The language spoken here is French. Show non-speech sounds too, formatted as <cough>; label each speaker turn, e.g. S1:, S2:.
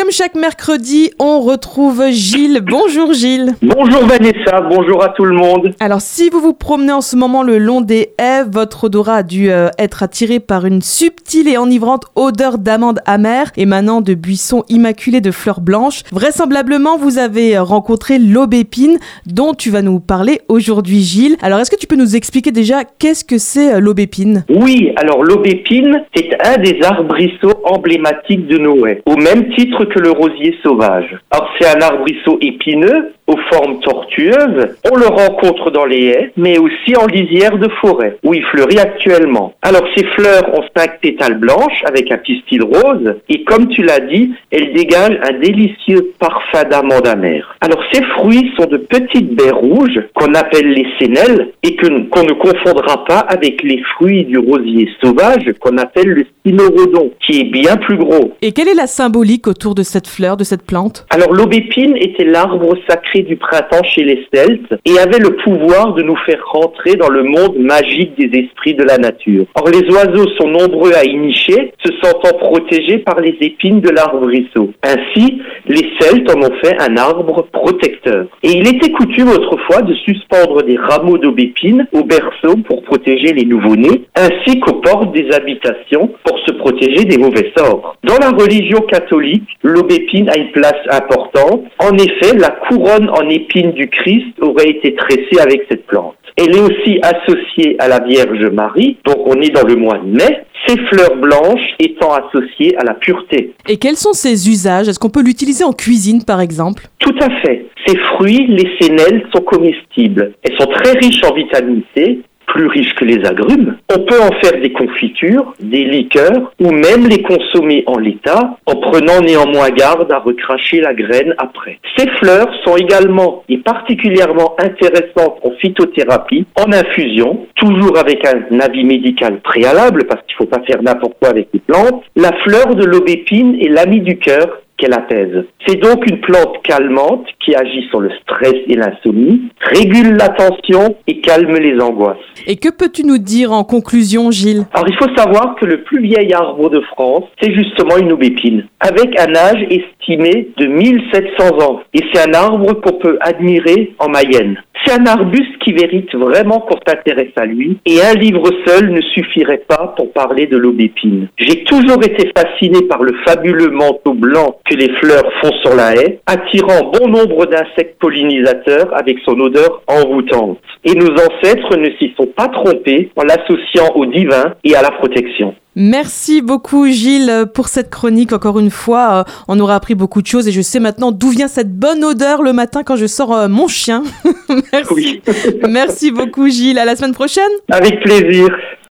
S1: comme chaque mercredi, on retrouve Gilles. Bonjour Gilles.
S2: Bonjour Vanessa, bonjour à tout le monde.
S1: Alors si vous vous promenez en ce moment le long des haies, votre odorat a dû euh, être attiré par une subtile et enivrante odeur d'amande amère émanant de buissons immaculés de fleurs blanches. Vraisemblablement, vous avez rencontré l'aubépine dont tu vas nous parler aujourd'hui Gilles. Alors est-ce que tu peux nous expliquer déjà qu'est-ce que c'est euh, l'aubépine?
S2: Oui, alors l'aubépine, c'est un des arbrisseaux emblématiques de Noé, au même titre que le rosier sauvage. Alors c'est un arbrisseau épineux aux formes tortueuses. On le rencontre dans les haies, mais aussi en lisière de forêt, où il fleurit actuellement. Alors ces fleurs ont cinq pétales blanches avec un pistil rose, et comme tu l'as dit, elles dégagent un délicieux parfum d'amande amère. Alors ces fruits sont de petites baies rouges qu'on appelle les sénelles et que qu'on ne confondra pas avec les fruits du rosier sauvage qu'on appelle le cynorhodon, qui est bien plus gros.
S1: Et quelle est la symbolique autour de cette fleur, de cette plante?
S2: Alors l'aubépine était l'arbre sacré du printemps chez les Celtes et avait le pouvoir de nous faire rentrer dans le monde magique des esprits de la nature. Or les oiseaux sont nombreux à y nicher, se sentant protégés par les épines de l'arbrisseau. Ainsi, les Celtes en ont fait un arbre protecteur. Et il était coutume autrefois de suspendre des rameaux d'aubépine au berceau pour protéger les nouveau-nés, ainsi qu'aux portes des habitations pour se protéger des mauvais sorts. Dans la religion catholique, l'aubépine a une place importante. En effet, la couronne en épines du Christ aurait été tressée avec cette plante. Elle est aussi associée à la Vierge Marie, donc on est dans le mois de mai, ces fleurs blanches étant associées à la pureté.
S1: Et quels sont ses usages? Est-ce qu'on peut l'utiliser en cuisine par exemple?
S2: Tout à fait. Ces fruits, les sénelles, sont comestibles. Elles sont très riches en vitamine C, plus riches que les agrumes. On peut en faire des confitures, des liqueurs ou même les consommer en l'état en prenant néanmoins garde à recracher la graine après. Ces fleurs sont également et particulièrement intéressantes en phytothérapie, en infusion, toujours avec un avis médical préalable parce qu'il ne faut pas faire n'importe quoi avec les plantes. La fleur de l'aubépine est l'ami du cœur qu'elle apaise. C'est donc une plante calmante qui agit sur le stress et l'insomnie, régule la tension et calme les angoisses.
S1: Et que peux-tu nous dire en conclusion, Gilles?
S2: Alors il faut savoir que le plus vieil arbre de France, c'est justement une aubépine, avec un âge estimé de 1700 ans. Et c'est un arbre qu'on peut admirer en Mayenne. C'est un arbuste qui mérite vraiment qu'on s'intéresse à lui et un livre seul ne suffirait pas pour parler de l'aubépine. J'ai toujours été fasciné par le fabuleux manteau blanc que les fleurs font sur la haie, attirant bon nombre d'insectes pollinisateurs avec son odeur envoûtante. Et nos ancêtres ne s'y sont pas trompés en l'associant au divin et à la protection.
S1: Merci beaucoup Gilles pour cette chronique. Encore une fois, euh, on aura appris beaucoup de choses et je sais maintenant d'où vient cette bonne odeur le matin quand je sors euh, mon chien. <laughs> <laughs> Merci. Merci beaucoup Gilles. À la semaine prochaine.
S2: Avec plaisir.